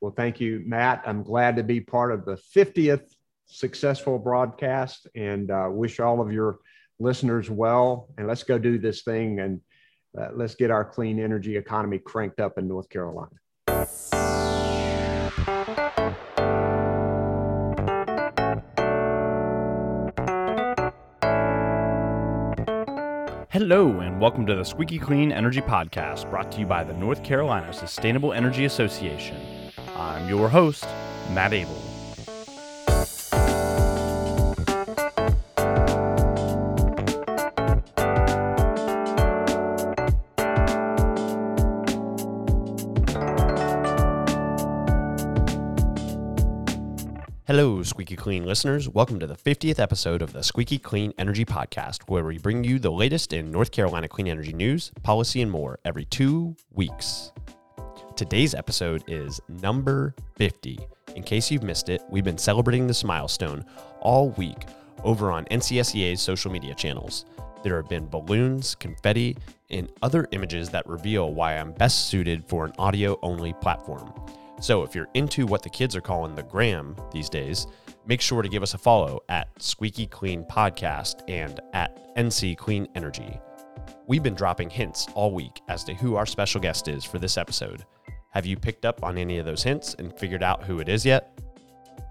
Well, thank you, Matt. I'm glad to be part of the 50th successful broadcast and uh, wish all of your listeners well. And let's go do this thing and uh, let's get our clean energy economy cranked up in North Carolina. Hello, and welcome to the Squeaky Clean Energy Podcast, brought to you by the North Carolina Sustainable Energy Association. I'm your host, Matt Abele. Hello, Squeaky Clean listeners. Welcome to the 50th episode of the Squeaky Clean Energy Podcast, where we bring you the latest in North Carolina clean energy news, policy, and more every two weeks. Today's episode is number 50. In case you've missed it, we've been celebrating this milestone all week over on NCSEA's social media channels. There have been balloons, confetti, and other images that reveal why I'm best suited for an audio only platform. So if you're into what the kids are calling the gram these days, make sure to give us a follow at Squeaky Clean Podcast and at NC Clean Energy. We've been dropping hints all week as to who our special guest is for this episode. Have you picked up on any of those hints and figured out who it is yet?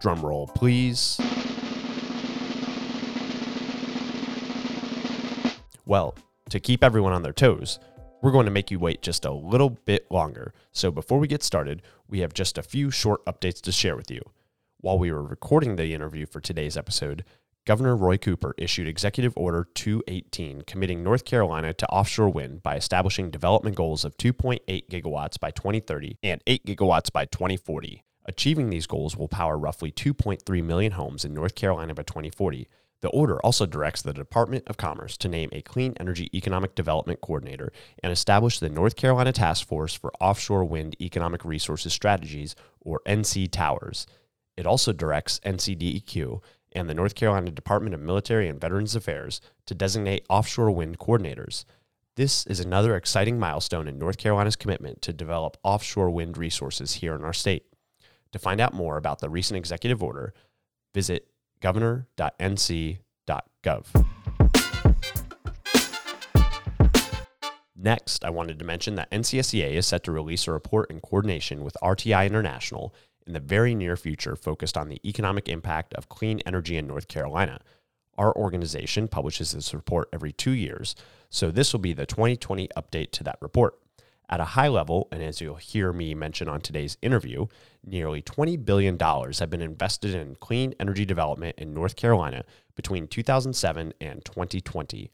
Drum roll, please. Well, to keep everyone on their toes, we're going to make you wait just a little bit longer. So before we get started, we have just a few short updates to share with you. While we were recording the interview for today's episode, Governor Roy Cooper issued Executive Order 218 committing North Carolina to offshore wind by establishing development goals of 2.8 gigawatts by 2030 and 8 gigawatts by 2040. Achieving these goals will power roughly 2.3 million homes in North Carolina by 2040 the order also directs the Department of Commerce to name a Clean Energy Economic Development Coordinator and establish the North Carolina Task Force for Offshore Wind Economic Resources Strategies, or NC Towers. It also directs NCDEQ and the North Carolina Department of Military and Veterans Affairs to designate offshore wind coordinators. This is another exciting milestone in North Carolina's commitment to develop offshore wind resources here in our state. To find out more about the recent executive order, visit governor.nc.gov. Next, I wanted to mention that NCSEA is set to release a report in coordination with RTI International in the very near future focused on the economic impact of clean energy in North Carolina. Our organization publishes this report every two years, so this will be the 2020 update to that report. At a high level, and as you'll hear me mention on today's interview, nearly $20 billion have been invested in clean energy development in North Carolina between 2007 and 2020,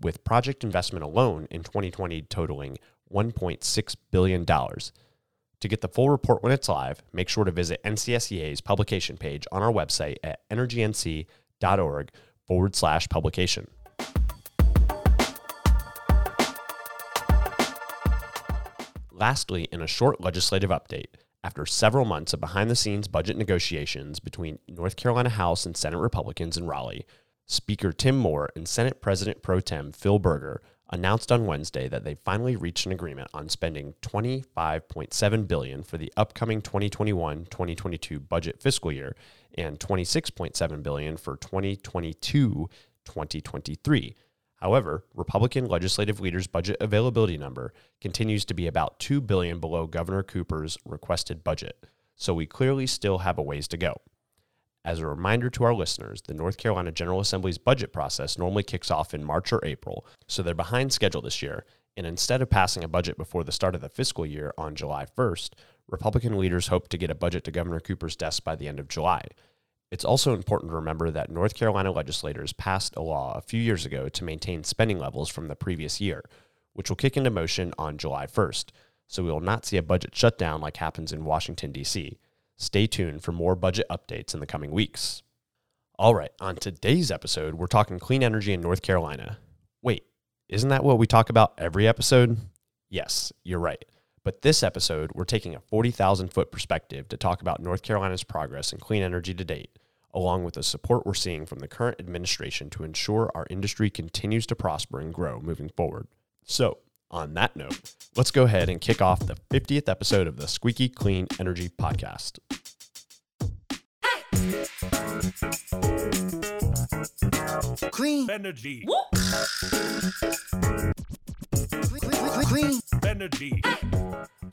with project investment alone in 2020 totaling $1.6 billion. To get the full report when it's live, make sure to visit NCSEA's publication page on our website at energync.org forward slash publication. Lastly, in a short legislative update, after several months of behind the scenes budget negotiations between North Carolina House and Senate Republicans in Raleigh, Speaker Tim Moore and Senate President Pro Tem Phil Berger announced on Wednesday that they finally reached an agreement on spending 25.7 billion for the upcoming 2021-2022 budget fiscal year and 26.7 billion for 2022-2023 However, Republican legislative leaders' budget availability number continues to be about 2 billion below Governor Cooper's requested budget, so we clearly still have a ways to go. As a reminder to our listeners, the North Carolina General Assembly's budget process normally kicks off in March or April, so they're behind schedule this year, and instead of passing a budget before the start of the fiscal year on July 1st, Republican leaders hope to get a budget to Governor Cooper's desk by the end of July. It's also important to remember that North Carolina legislators passed a law a few years ago to maintain spending levels from the previous year, which will kick into motion on July 1st. So we will not see a budget shutdown like happens in Washington, D.C. Stay tuned for more budget updates in the coming weeks. All right, on today's episode, we're talking clean energy in North Carolina. Wait, isn't that what we talk about every episode? Yes, you're right. But this episode, we're taking a 40,000 foot perspective to talk about North Carolina's progress in clean energy to date along with the support we're seeing from the current administration to ensure our industry continues to prosper and grow moving forward. So, On that note, let's go ahead and kick off the 50th episode of the Squeaky Clean Energy Podcast. Clean energy. Clean energy.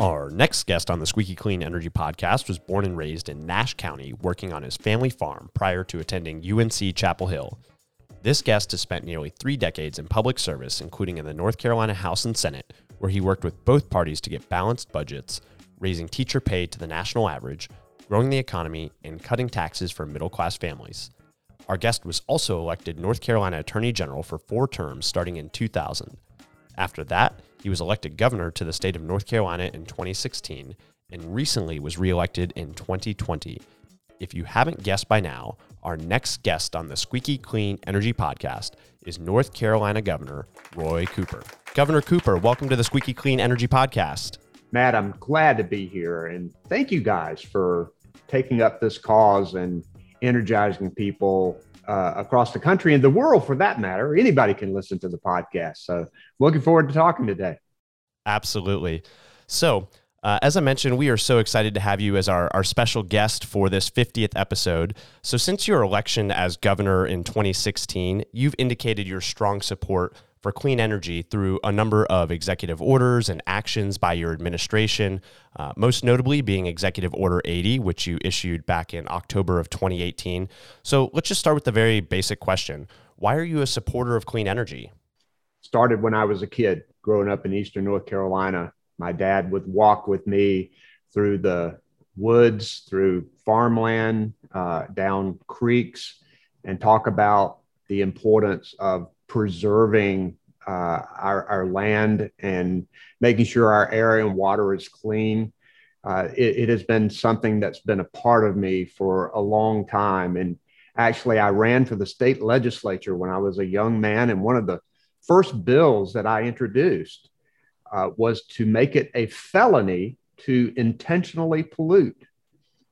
Our next guest on the Squeaky Clean Energy podcast was born and raised in Nash County, working on his family farm prior to attending UNC Chapel Hill. This guest has spent nearly three decades in public service, including in the North Carolina House and Senate, where he worked with both parties to get balanced budgets, raising teacher pay to the national average, growing the economy, and cutting taxes for middle class families. Our guest was also elected North Carolina Attorney General for four terms starting in 2000. After that, he was elected governor to the state of North Carolina in 2016 and recently was reelected in 2020. If you haven't guessed by now, our next guest on the Squeaky Clean Energy Podcast is North Carolina Governor Roy Cooper. Governor Cooper, welcome to the Squeaky Clean Energy Podcast. Matt, I'm glad to be here and thank you guys for taking up this cause and energizing people uh, across the country and the world for that matter. Anybody can listen to the podcast. So, looking forward to talking today. Absolutely. So, uh, as I mentioned, we are so excited to have you as our, our special guest for this 50th episode. So, since your election as governor in 2016, you've indicated your strong support for clean energy through a number of executive orders and actions by your administration, uh, most notably being Executive Order 80, which you issued back in October of 2018. So let's just start with the very basic question Why are you a supporter of clean energy? Started when I was a kid growing up in Eastern North Carolina. My dad would walk with me through the woods, through farmland, uh, down creeks, and talk about the importance of preserving uh, our, our, land and making sure our air and water is clean. Uh, it, it, has been something that's been a part of me for a long time. And actually, I ran for the state legislature when I was a young man. And one of the first bills that I introduced uh, was to make it a felony to intentionally pollute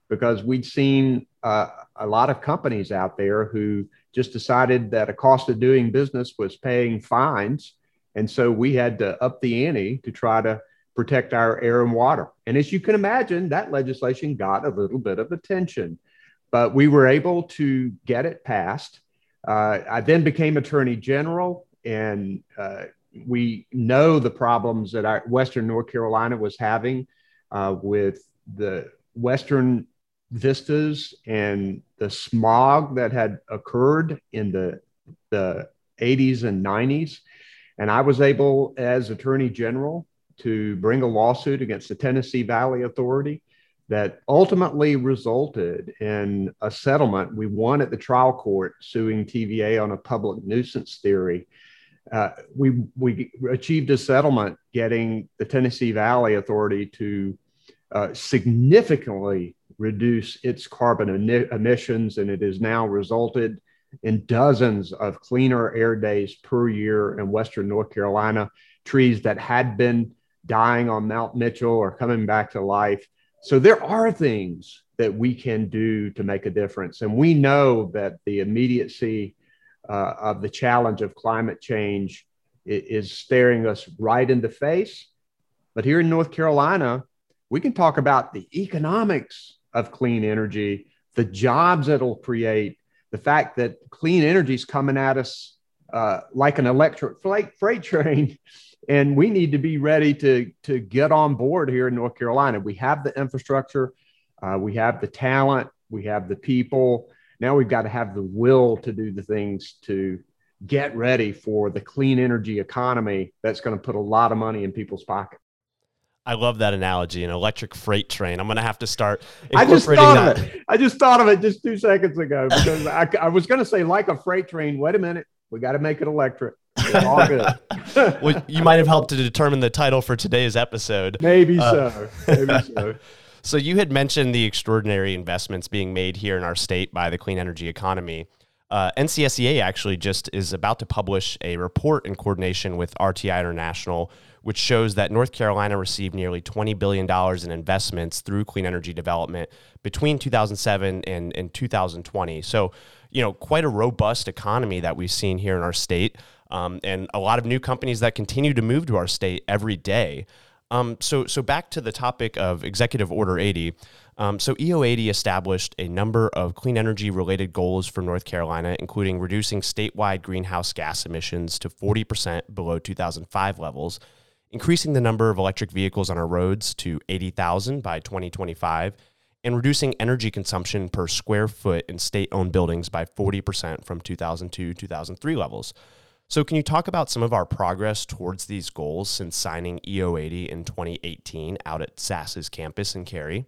because we'd seen uh, a lot of companies out there who just decided that a cost of doing business was paying fines. And so we had to up the ante to try to protect our air and water. And as you can imagine, that legislation got a little bit of attention, but we were able to get it passed. Uh, I then became Attorney General, and uh, we know the problems that our Western North Carolina was having uh, with the Western vistas and the smog that had occurred in the, the 80s and 90s. And I was able, as Attorney General, to bring a lawsuit against the Tennessee Valley Authority that ultimately resulted in a settlement. We won at the trial court suing TVA on a public nuisance theory. Uh, we, we achieved a settlement getting the Tennessee Valley Authority to uh, significantly reduce its carbon emissions, and it has now resulted in dozens of cleaner air days per year in Western North Carolina. Trees that had been dying on Mount Mitchell are coming back to life. So there are things that we can do to make a difference. And we know that the immediacy uh, of the challenge of climate change is staring us right in the face. But here in North Carolina, we can talk about the economics of clean energy, the jobs it'll create, the fact that clean energy is coming at us uh, like an electric freight, train. And we need to be ready to, to get on board here in North Carolina. We have the infrastructure, uh, we have the talent, we have the people. Now we've got to have the will to do the things to get ready for the clean energy economy that's going to put a lot of money in people's pockets. I love that analogy, an electric freight train. I'm going to have to start. I just thought that. of it. I just thought of it just two seconds ago because I, I, was going to say like a freight train. Wait a minute, we got to make it electric. It's all good. well, you might have helped to determine the title for today's episode. Maybe uh, so. Maybe so. So you had mentioned the extraordinary investments being made here in our state by the clean energy economy. Uh, NCSEA actually just is about to publish a report in coordination with RTI International which shows that North Carolina received nearly $20 billion in investments through clean energy development between 2007 and, and 2020. So, you know, quite a robust economy that we've seen here in our state, um, and a lot of new companies that continue to move to our state every day. Um, so, so back to the topic of Executive Order 80. Um, so, EO 80 established a number of clean energy related goals for North Carolina, including reducing statewide greenhouse gas emissions to 40% below 2005 levels, increasing the number of electric vehicles on our roads to 80,000 by 2025, and reducing energy consumption per square foot in state owned buildings by 40% from 2002 2003 levels. So, can you talk about some of our progress towards these goals since signing EO 80 in 2018 out at SAS's campus in Cary?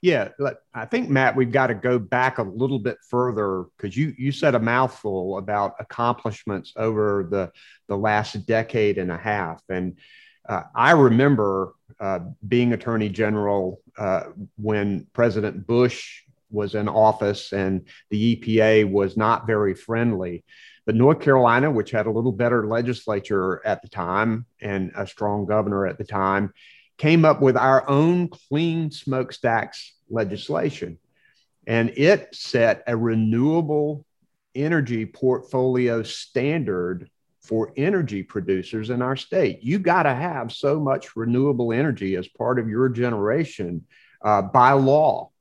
Yeah, I think Matt, we've got to go back a little bit further because you you said a mouthful about accomplishments over the the last decade and a half, and uh, I remember uh, being Attorney General uh, when President Bush was in office and the EPA was not very friendly. But North Carolina, which had a little better legislature at the time and a strong governor at the time, came up with our own clean smokestacks legislation. And it set a renewable energy portfolio standard for energy producers in our state. You got to have so much renewable energy as part of your generation uh, by law.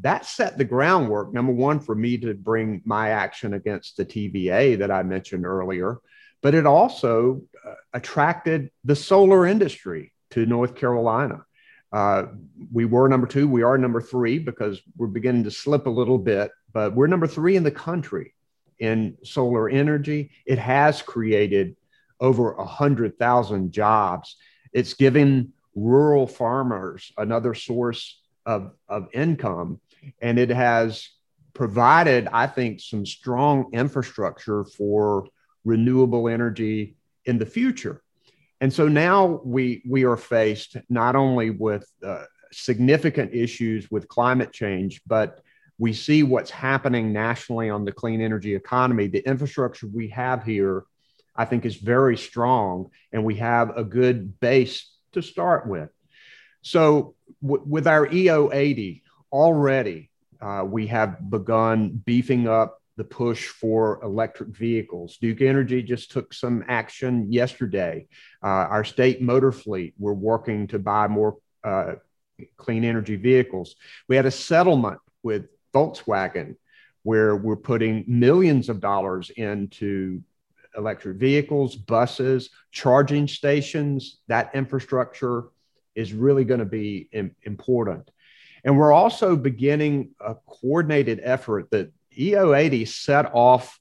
That set the groundwork, number one, for me to bring my action against the TVA that I mentioned earlier, but it also uh, attracted the solar industry to North Carolina. Uh, we were number two. We are number three because we're beginning to slip a little bit, but we're number three in the country in solar energy. It has created over 100,000 jobs. It's given rural farmers another source of, of income, and it has provided, I think, some strong infrastructure for renewable energy in the future. And so now we we are faced not only with uh, significant issues with climate change, but we see what's happening nationally on the clean energy economy. The infrastructure we have here, I think, is very strong, and we have a good base to start with. So, w- with our EO 80 already, uh, we have begun beefing up the push for electric vehicles. Duke Energy just took some action yesterday. Uh, our state motor fleet, we're working to buy more uh, clean energy vehicles. We had a settlement with Volkswagen where we're putting millions of dollars into electric vehicles, buses, charging stations. That infrastructure is really going to be important. And we're also beginning a coordinated effort that EO80 set off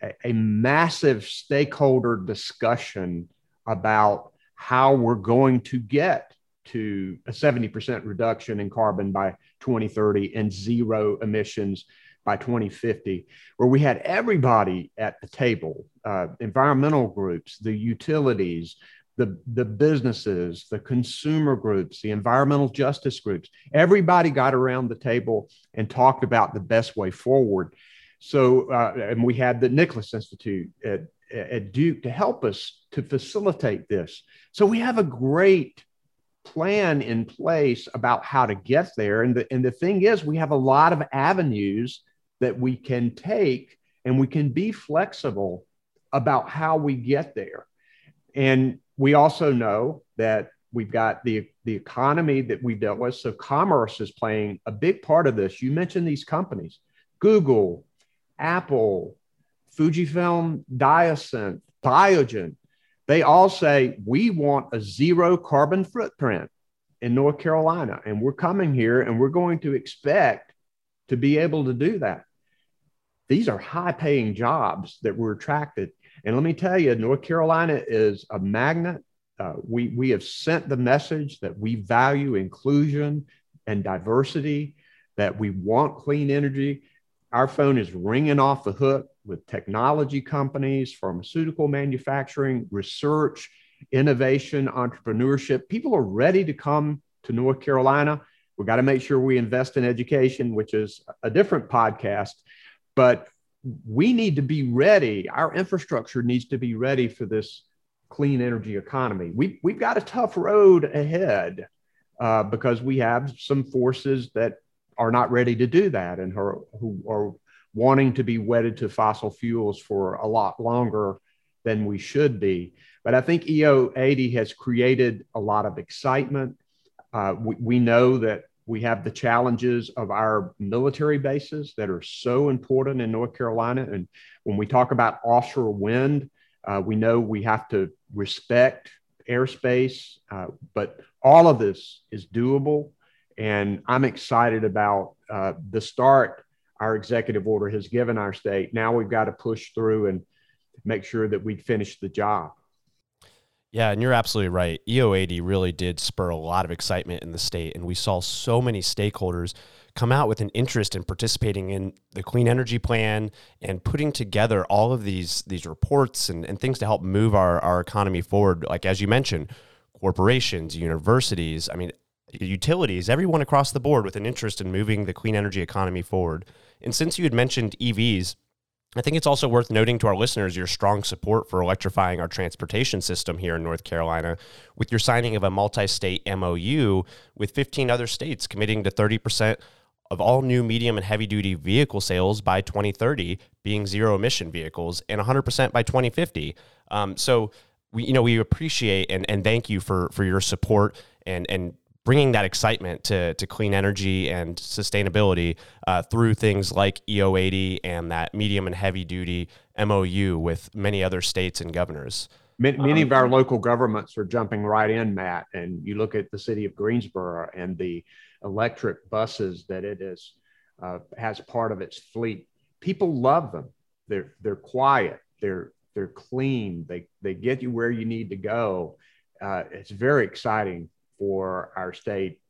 a, a massive stakeholder discussion about how we're going to get to a 70% reduction in carbon by 2030 and zero emissions by 2050, where we had everybody at the table uh, environmental groups, the utilities, the, the businesses, the consumer groups, the environmental justice groups, everybody got around the table and talked about the best way forward. So, uh, and we had the Nicholas Institute at, at Duke to help us to facilitate this. So, we have a great plan in place about how to get there. And the, and the thing is, we have a lot of avenues that we can take and we can be flexible about how we get there. And we also know that we've got the, the economy that we dealt with. So commerce is playing a big part of this. You mentioned these companies, Google, Apple, Fujifilm, Diosynth, Biogen. They all say we want a zero carbon footprint in North Carolina. And we're coming here and we're going to expect to be able to do that. These are high paying jobs that we're attracted and let me tell you, North Carolina is a magnet. Uh, we, we have sent the message that we value inclusion and diversity, that we want clean energy. Our phone is ringing off the hook with technology companies, pharmaceutical manufacturing, research, innovation, entrepreneurship. People are ready to come to North Carolina. We've got to make sure we invest in education, which is a different podcast. But we need to be ready. Our infrastructure needs to be ready for this clean energy economy. We, we've got a tough road ahead uh, because we have some forces that are not ready to do that and are, who are wanting to be wedded to fossil fuels for a lot longer than we should be. But I think EO 80 has created a lot of excitement. Uh, we, we know that we have the challenges of our military bases that are so important in North Carolina. And when we talk about offshore wind, uh, we know we have to respect airspace, uh, but all of this is doable. And I'm excited about uh, the start our executive order has given our state. Now we've got to push through and make sure that we finish the job. Yeah, and you're absolutely right. EO80 really did spur a lot of excitement in the state, and we saw so many stakeholders come out with an interest in participating in the clean energy plan and putting together all of these these reports and, and things to help move our, our economy forward. Like as you mentioned, corporations, universities, I mean, utilities, everyone across the board with an interest in moving the clean energy economy forward. And since you had mentioned EVs, I think it's also worth noting to our listeners your strong support for electrifying our transportation system here in North Carolina with your signing of a multi state MOU with 15 other states committing to 30% of all new medium and heavy duty vehicle sales by 2030 being zero emission vehicles and 100% by 2050. Um, so, we, you know, we appreciate and, and thank you for, for your support and, and bringing that excitement to, to clean energy and sustainability uh, through things like EO80 and that medium and heavy duty MOU with many other states and governors. Many, many of our local governments are jumping right in, Matt. And you look at the city of Greensboro and the electric buses that it is uh, has part of its fleet. People love them. They're they're quiet. They're they're clean. They they get you where you need to go. Uh, it's very exciting for our state.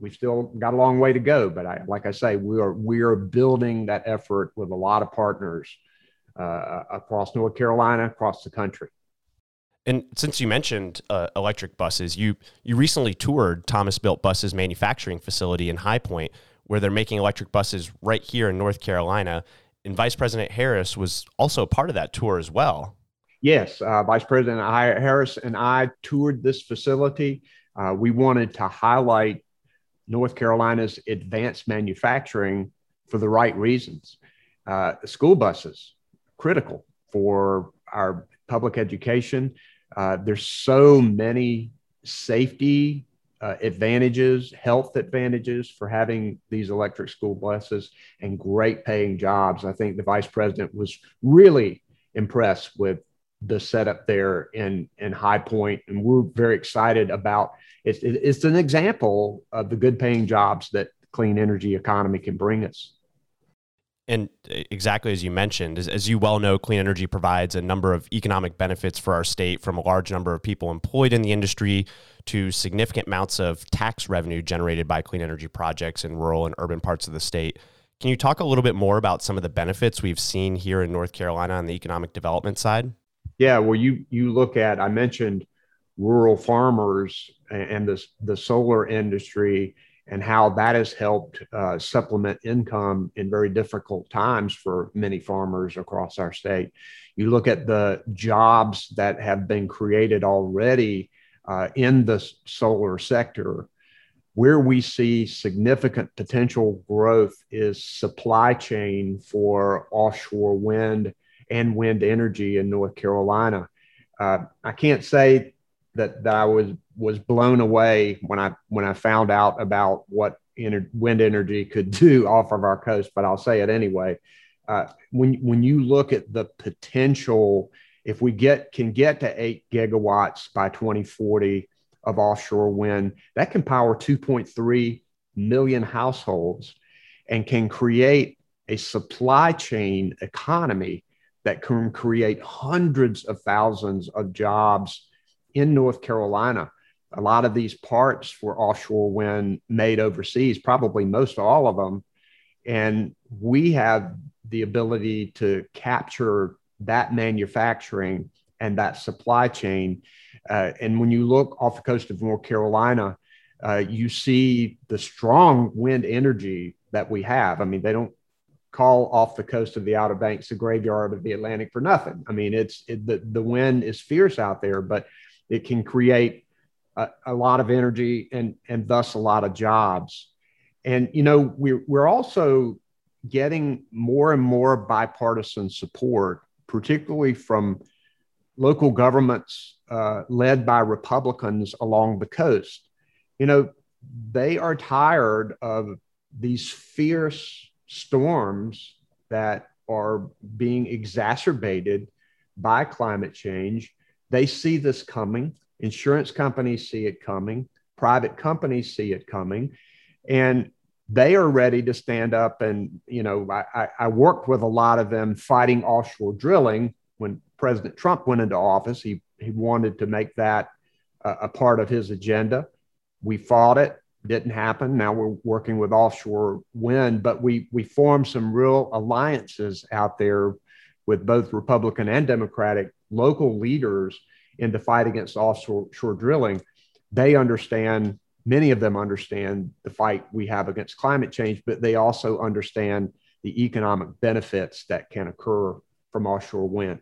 We've still got a long way to go, but I, like I say, we are we are building that effort with a lot of partners uh, across North Carolina, across the country. And since you mentioned uh, electric buses, you you recently toured Thomas Built Buses manufacturing facility in High Point, where they're making electric buses right here in North Carolina. And Vice President Harris was also part of that tour as well. Yes, uh, Vice President Harris and I toured this facility. Uh, we wanted to highlight North Carolina's advanced manufacturing for the right reasons. Uh, school buses, critical for our public education. Uh, there's so many safety uh, advantages, health advantages for having these electric school buses and great paying jobs. I think the vice president was really impressed with the setup there in in High Point, and we're very excited about it's it's an example of the good paying jobs that clean energy economy can bring us. And eh, exactly as you mentioned, as, as, you well know, clean energy provides a number of economic benefits for our state from a large number of people employed in the industry to significant amounts of tax revenue generated by clean energy projects in rural and urban parts of the state. Can you talk a little bit more about some of the benefits we've seen here in North Carolina on the economic development side? Yeah, well, you you look at I mentioned rural farmers and the the solar industry and how that has helped uh, supplement income in very difficult times for many farmers across our state. You look at the jobs that have been created already uh, in the solar sector. Where we see significant potential growth is supply chain for offshore wind and wind energy in North Carolina. Uh, I can't say that, that I was was blown away when I when I found out about what ener- wind energy could do off of our coast, but I'll say it anyway. Uh, when when you look at the potential, if we get can get to eight gigawatts by 2040 of offshore wind, that can power 2.3 million households and can create a supply chain economy that can create hundreds of thousands of jobs in North Carolina. A lot of these parts for offshore wind made overseas, probably most all of them. And we have the ability to capture that manufacturing and that supply chain. Uh, and when you look off the coast of North Carolina, uh, you see the strong wind energy that we have. I mean, they don't call off the coast of the Outer Banks the graveyard of the Atlantic for nothing. I mean, it's it, the the wind is fierce out there, but it can create a, a, lot of energy and and thus a lot of jobs. And you know, we're we're also getting more and more bipartisan support, particularly from local governments uh, led by Republicans along the coast. You know, they are tired of these fierce storms that are being exacerbated by climate change. They see this coming. Insurance companies see it coming. Private companies see it coming. And they are ready to stand up. And, you know, I, I worked with a lot of them fighting offshore drilling when President Trump went into office. He, he wanted to make that a, a part of his agenda. We fought it didn't happen. Now we're working with offshore wind, but we we formed some real alliances out there with both Republican and Democratic local leaders in the fight against offshore drilling. They understand, many of them understand the fight we have against climate change, but they also understand the economic benefits that can occur from offshore wind.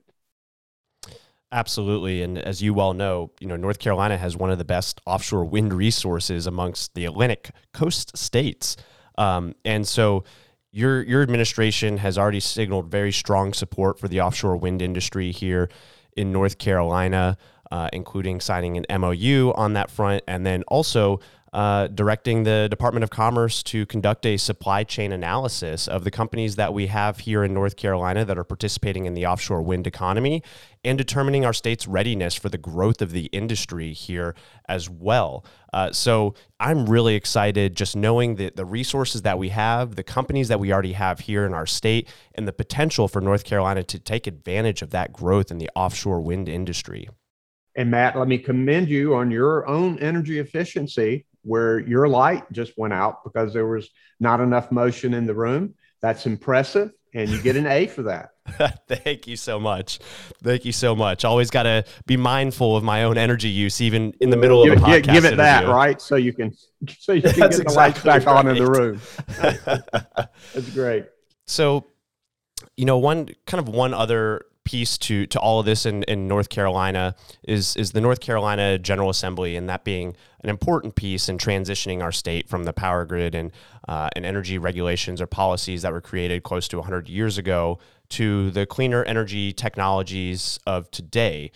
Absolutely, and as you well know, you know North Carolina has one of the best offshore wind resources amongst the Atlantic coast states, um, and so your your administration has already signaled very strong support for the offshore wind industry here in North Carolina, uh, including signing an MOU on that front, and then also uh, directing the Department of Commerce to conduct a supply chain analysis of the companies that we have here in North Carolina that are participating in the offshore wind economy and determining our state's readiness for the growth of the industry here as well. Uh, so I'm really excited just knowing that the resources that we have, the companies that we already have here in our state, and the potential for North Carolina to take advantage of that growth in the offshore wind industry. And Matt, let me commend you on your own energy efficiency where your light just went out because there was not enough motion in the room. That's impressive. And you get an A for that. Thank you so much. Thank you so much. Always got to be mindful of my own energy use, even in the middle give, of a podcast. Give, it that, right? So you can, so you can get the lights back right. on in the room. That's great. So, you know, one kind of one other piece to to all of this in, in North Carolina is is the North Carolina General Assembly, and that being an important piece in transitioning our state from the power grid and uh, and energy regulations or policies that were created close to 100 years ago to the cleaner energy technologies of today.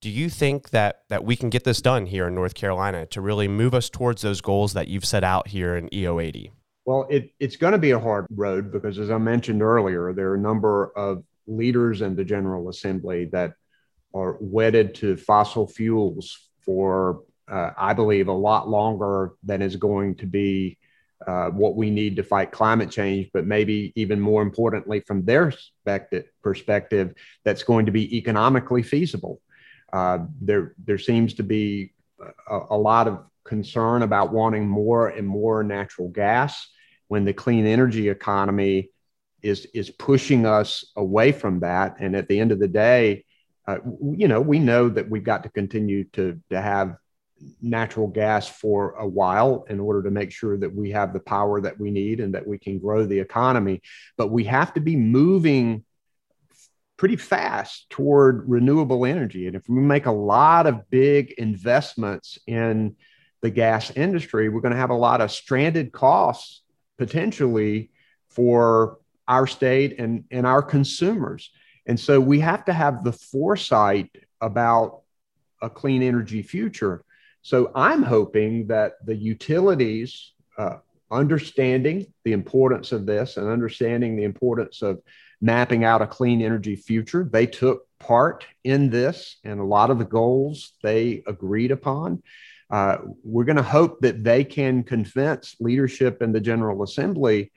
Do you think that that we can get this done here in North Carolina to really move us towards those goals that you've set out here in EO80? Well, it, it's going to be a hard road because, as I mentioned earlier, there are a number of leaders in the General Assembly that are wedded to fossil fuels for, uh, I believe, a lot longer than is going to be uh, what we need to fight climate change, but maybe even more importantly, from their perspective, that's going to be economically feasible. Uh, there, there seems to be a, a lot of concern about wanting more and more natural gas when the clean energy economy is is pushing us away from that. And at the end of the day, uh, you know, we know that we've got to continue to to have natural gas for a while in order to make sure that we have the power that we need and that we can grow the economy. But we have to be moving pretty fast toward renewable energy. And if we make a lot of big investments in the gas industry, we're going to have a lot of stranded costs potentially for our state and, and our consumers. And so we have to have the foresight about a clean energy future. So I'm hoping that the utilities, uh, understanding the importance of this and understanding the importance of mapping out a clean energy future, they took part in this and a lot of the goals they agreed upon. Uh, we're going to hope that they can convince leadership in the General Assembly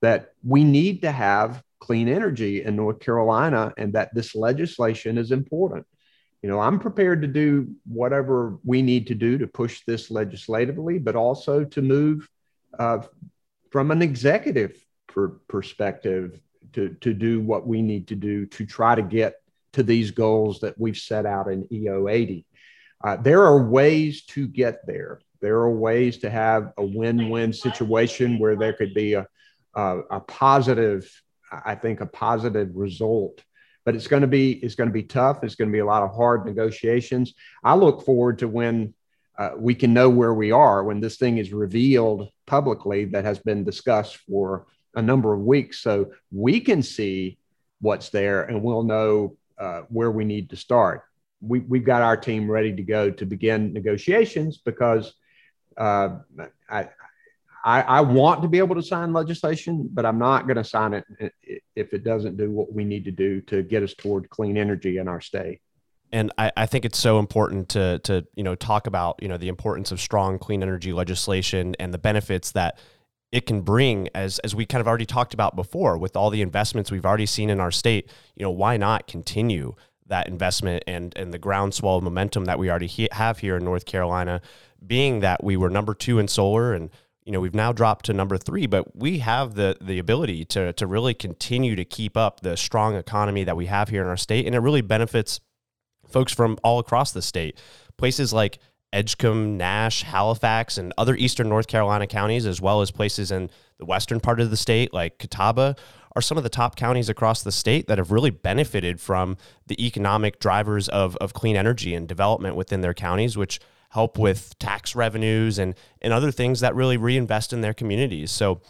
that we need to have clean energy in North Carolina and that this legislation is important. You know, I'm prepared to do whatever we need to do to push this legislatively, but also to move uh, from an executive per- perspective to, to do what we need to do to try to get to these goals that we've set out in EO80. Uh, there are ways to get there. There are ways to have a win win situation where there could be a uh, a positive, I think, a positive result. But it's going to be it's going to be tough. It's going to be a lot of hard negotiations. I look forward to when uh, we can know where we are when this thing is revealed publicly that has been discussed for a number of weeks so we can see what's there and we'll know uh, where we need to start. We, we've got our team ready to go to begin negotiations because uh, I, I, I, want to be able to sign legislation, but I'm not going to sign it if it doesn't do what we need to do to get us toward clean energy in our state. And I, I, think it's so important to to you know talk about you know the importance of strong clean energy legislation and the benefits that it can bring as as we kind of already talked about before with all the investments we've already seen in our state you know why not continue that investment and and the groundswell of momentum that we already he- have here in North Carolina being that we were number 2 in solar and you know we've now dropped to number 3 but we have the the ability to to really continue to keep up the strong economy that we have here in our state and it really benefits folks from all across the state. Places like Edgecombe, Nash, Halifax, and other eastern North Carolina counties, as well as places in the western part of the state like Catawba, are some of the top counties across the state that have really benefited from the economic drivers of, of clean energy and development within their counties, which help with tax revenues and, and other things that really reinvest in their communities. So,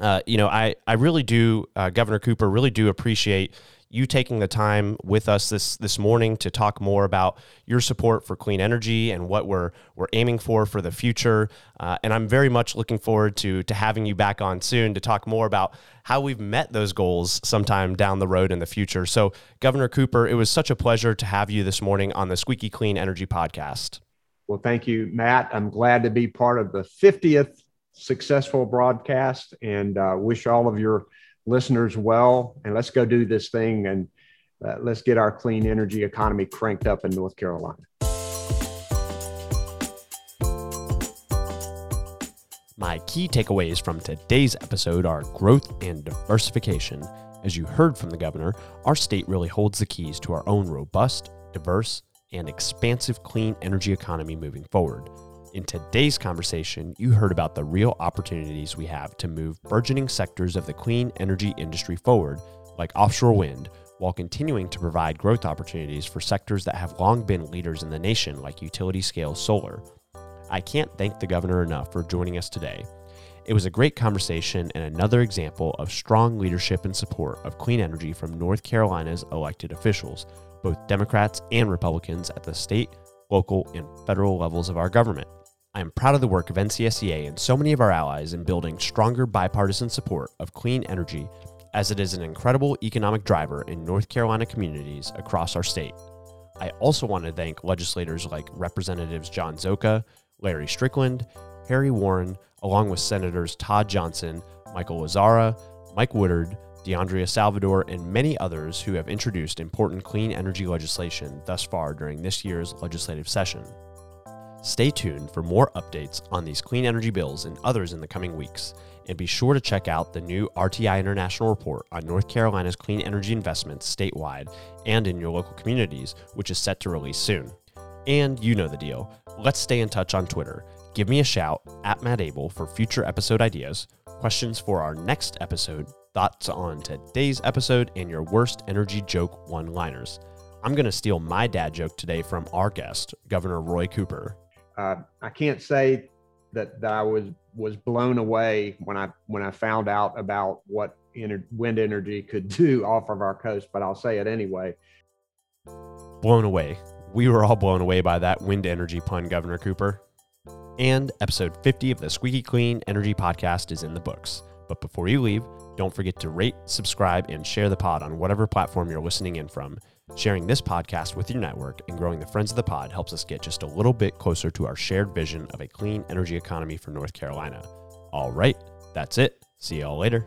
uh, you know, I, I really do, uh, Governor Cooper, really do appreciate you taking the time with us this this morning to talk more about your support for clean energy and what we're we're aiming for for the future. Uh, and I'm very much looking forward to to having you back on soon to talk more about how we've met those goals sometime down the road in the future. So, Governor Cooper, it was such a pleasure to have you this morning on the Squeaky Clean Energy Podcast. Well, thank you, Matt. I'm glad to be part of the 50th successful broadcast and uh, wish all of your listeners well, and let's go do this thing and uh, let's get our clean energy economy cranked up in North Carolina. My key takeaways from today's episode are growth and diversification. As you heard from the governor, our state really holds the keys to our own robust, diverse, and expansive clean energy economy moving forward. In today's conversation, you heard about the real opportunities we have to move burgeoning sectors of the clean energy industry forward, like offshore wind, while continuing to provide growth opportunities for sectors that have long been leaders in the nation, like utility scale solar. I can't thank the governor enough for joining us today. It was a great conversation and another example of strong leadership and support of clean energy from North Carolina's elected officials, both Democrats and Republicans at the state, local, and federal levels of our government. I am proud of the work of NCSEA and so many of our allies in building stronger bipartisan support of clean energy, as it is an incredible economic driver in North Carolina communities across our state. I also want to thank legislators like Representatives John Szoka, Larry Strickland, Harry Warren, along with Senators Todd Johnson, Michael Lazzara, Mike Woodard, DeAndrea Salvador, and many others who have introduced important clean energy legislation thus far during this year's legislative session. Stay tuned for more updates on these clean energy bills and others in the coming weeks. And be sure to check out the new RTI International report on North Carolina's clean energy investments statewide and in your local communities, which is set to release soon. And you know the deal. Let's stay in touch on Twitter. Give me a shout at Matt Abele for future episode ideas, questions for our next episode, thoughts on today's episode, and your worst energy joke one liners. I'm going to steal my dad joke today from our guest, Governor Roy Cooper uh, I can't say that, that I was was blown away when I when I found out about what ener- wind energy could do off of our coast, but I'll say it anyway. Blown away. We were all blown away by that wind energy pun, Governor Cooper. And episode 50 of the Squeaky Clean Energy Podcast is in the books. But before you leave, don't forget to rate, subscribe, and share the pod on whatever platform you're listening in from. Sharing this podcast with your network and growing the Friends of the Pod helps us get just a little bit closer to our shared vision of a clean energy economy for North Carolina. All right, that's it. See y'all later.